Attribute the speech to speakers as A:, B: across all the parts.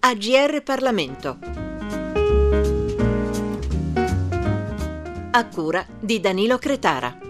A: AGR Parlamento. A cura di Danilo Cretara.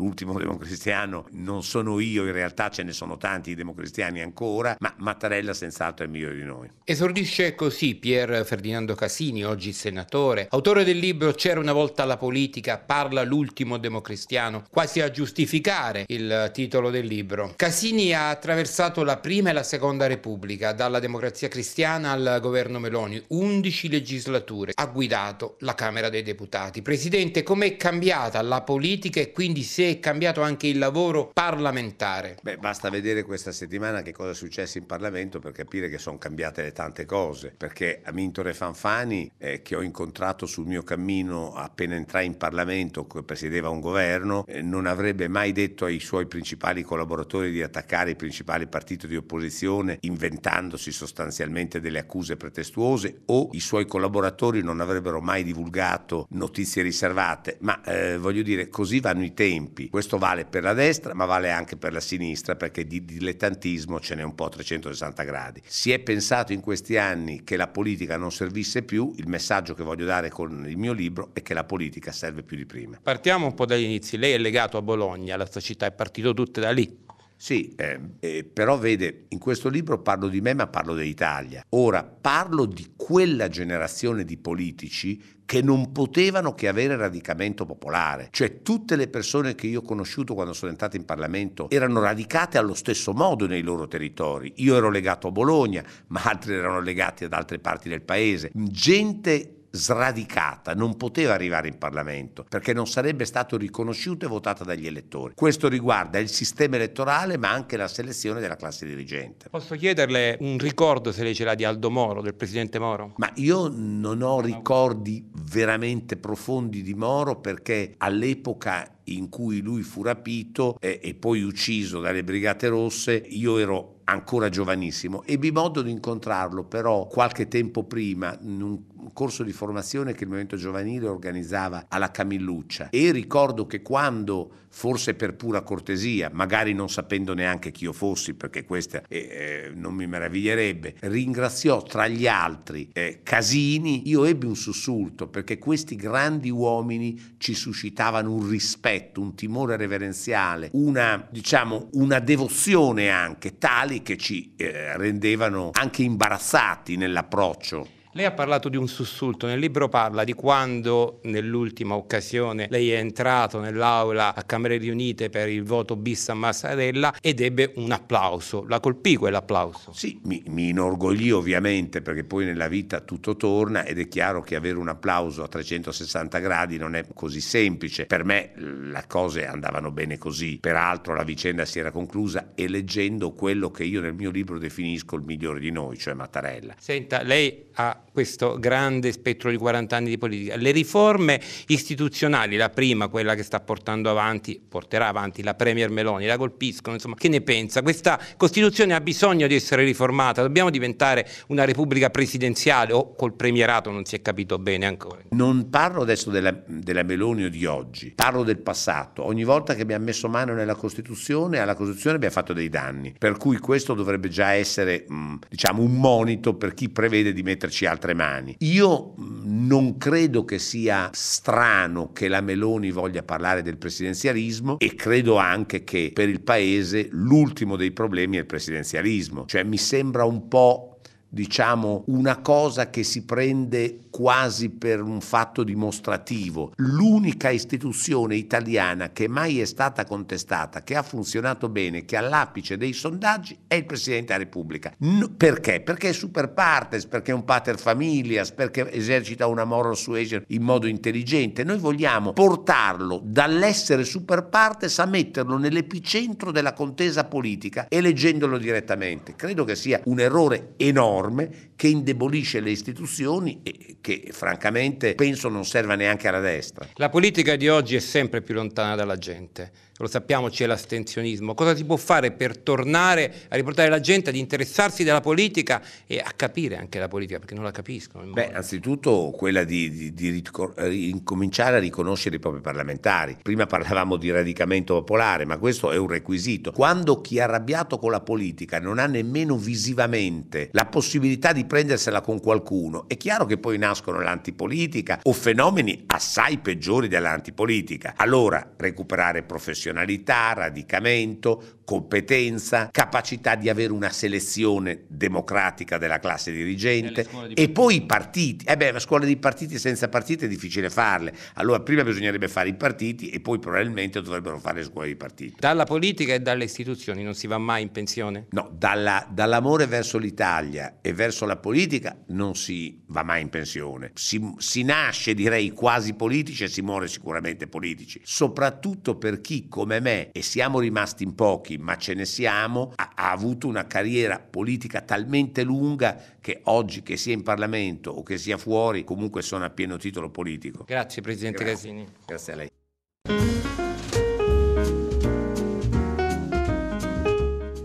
B: L'ultimo democristiano non sono io, in realtà ce ne sono tanti democristiani ancora, ma Mattarella senz'altro è il migliore di noi.
C: Esordisce così Pier Ferdinando Casini, oggi senatore, autore del libro C'era una volta la politica, parla l'ultimo democristiano, quasi a giustificare il titolo del libro. Casini ha attraversato la prima e la seconda repubblica, dalla democrazia cristiana al governo Meloni, 11 legislature, ha guidato la Camera dei Deputati. Presidente, com'è cambiata la politica e quindi se è cambiato anche il lavoro parlamentare?
B: Beh, basta vedere questa settimana che cosa è successo in Parlamento per capire che sono cambiate le tante cose. Perché Amintore Fanfani, eh, che ho incontrato sul mio cammino appena entrai in Parlamento, che presiedeva un governo, eh, non avrebbe mai detto ai suoi principali collaboratori di attaccare i principali partiti di opposizione inventandosi sostanzialmente delle accuse pretestuose o i suoi collaboratori non avrebbero mai divulgato notizie riservate. Ma eh, voglio dire, così vanno i tempi tempi. Questo vale per la destra, ma vale anche per la sinistra, perché di dilettantismo ce n'è un po' a 360 gradi. Si è pensato in questi anni che la politica non servisse più, il messaggio che voglio dare con il mio libro è che la politica serve più di prima.
C: Partiamo un po' dagli inizi. Lei è legato a Bologna, la sua città è partito tutte da lì.
B: Sì, eh, eh, però vede, in questo libro parlo di me ma parlo dell'Italia. Ora parlo di quella generazione di politici che non potevano che avere radicamento popolare. Cioè tutte le persone che io ho conosciuto quando sono entrato in Parlamento erano radicate allo stesso modo nei loro territori. Io ero legato a Bologna, ma altri erano legati ad altre parti del paese. Gente sradicata, non poteva arrivare in Parlamento perché non sarebbe stato riconosciuto e votato dagli elettori. Questo riguarda il sistema elettorale ma anche la selezione della classe dirigente.
C: Posso chiederle un ricordo se lei ce l'ha di Aldo Moro, del presidente Moro?
B: Ma io non ho ricordi veramente profondi di Moro perché all'epoca in cui lui fu rapito e, e poi ucciso dalle Brigate Rosse, io ero ancora giovanissimo. Ebbi modo di incontrarlo però qualche tempo prima in un corso di formazione che il Movimento Giovanile organizzava alla Camilluccia e ricordo che quando, forse per pura cortesia, magari non sapendo neanche chi io fossi, perché questa eh, eh, non mi meraviglierebbe, ringraziò tra gli altri eh, Casini, io ebbi un sussulto perché questi grandi uomini ci suscitavano un rispetto, un timore reverenziale, una, diciamo, una devozione anche tali che ci eh, rendevano anche imbarazzati nell'approccio.
C: Lei ha parlato di un sussulto, nel libro parla di quando nell'ultima occasione lei è entrato nell'aula a Camere riunite per il voto bis a Massarella ed ebbe un applauso, la colpì quell'applauso?
B: Sì, mi, mi inorgoglì ovviamente perché poi nella vita tutto torna ed è chiaro che avere un applauso a 360 gradi non è così semplice, per me le cose andavano bene così, peraltro la vicenda si era conclusa eleggendo quello che io nel mio libro definisco il migliore di noi, cioè Mattarella.
C: Senta, lei ha questo grande spettro di 40 anni di politica. Le riforme istituzionali, la prima, quella che sta portando avanti, porterà avanti la Premier Meloni, la colpiscono, insomma, che ne pensa? Questa Costituzione ha bisogno di essere riformata, dobbiamo diventare una Repubblica presidenziale o col premierato non si è capito bene ancora.
B: Non parlo adesso della, della Meloni o di oggi, parlo del passato. Ogni volta che abbiamo messo mano nella Costituzione, alla Costituzione abbiamo fatto dei danni, per cui questo dovrebbe già essere, diciamo, un monito per chi prevede di metterci altre mani. Io mm, non credo che sia strano che la Meloni voglia parlare del presidenzialismo e credo anche che per il Paese l'ultimo dei problemi è il presidenzialismo. Cioè mi sembra un po' diciamo una cosa che si prende quasi per un fatto dimostrativo. L'unica istituzione italiana che mai è stata contestata, che ha funzionato bene, che è all'apice dei sondaggi è il Presidente della Repubblica. No, perché? Perché è super partes, perché è un pater familias, perché esercita una moral suasion in modo intelligente. Noi vogliamo portarlo dall'essere super partes a metterlo nell'epicentro della contesa politica, eleggendolo direttamente. Credo che sia un errore enorme che indebolisce le istituzioni e che francamente penso non serva neanche alla destra.
C: La politica di oggi è sempre più lontana dalla gente. Lo sappiamo c'è l'astensionismo, cosa si può fare per tornare a riportare la gente ad interessarsi della politica e a capire anche la politica, perché non la capiscono?
B: Beh, anzitutto quella di, di, di incominciare a riconoscere i propri parlamentari. Prima parlavamo di radicamento popolare, ma questo è un requisito. Quando chi è arrabbiato con la politica non ha nemmeno visivamente la possibilità di prendersela con qualcuno, è chiaro che poi nascono l'antipolitica o fenomeni assai peggiori dell'antipolitica. Allora, recuperare professionalità, radicamento, competenza, capacità di avere una selezione democratica della classe dirigente e poi i partiti. Eh beh, la scuola di partiti senza partiti è difficile farle. Allora prima bisognerebbe fare i partiti e poi probabilmente dovrebbero fare le scuole di partiti.
C: Dalla politica e dalle istituzioni non si va mai in pensione?
B: No, dalla, dall'amore verso l'Italia e verso la politica non si va mai in pensione. Si, si nasce, direi, quasi politici e si muore sicuramente politici. Soprattutto per chi come me, e siamo rimasti in pochi, ma ce ne siamo, ha, ha avuto una carriera politica talmente lunga che oggi che sia in Parlamento o che sia fuori comunque sono a pieno titolo politico.
C: Grazie Presidente Grazie. Casini.
B: Grazie a lei.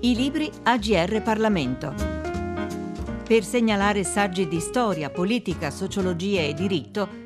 A: I libri AGR Parlamento. Per segnalare saggi di storia, politica, sociologia e diritto,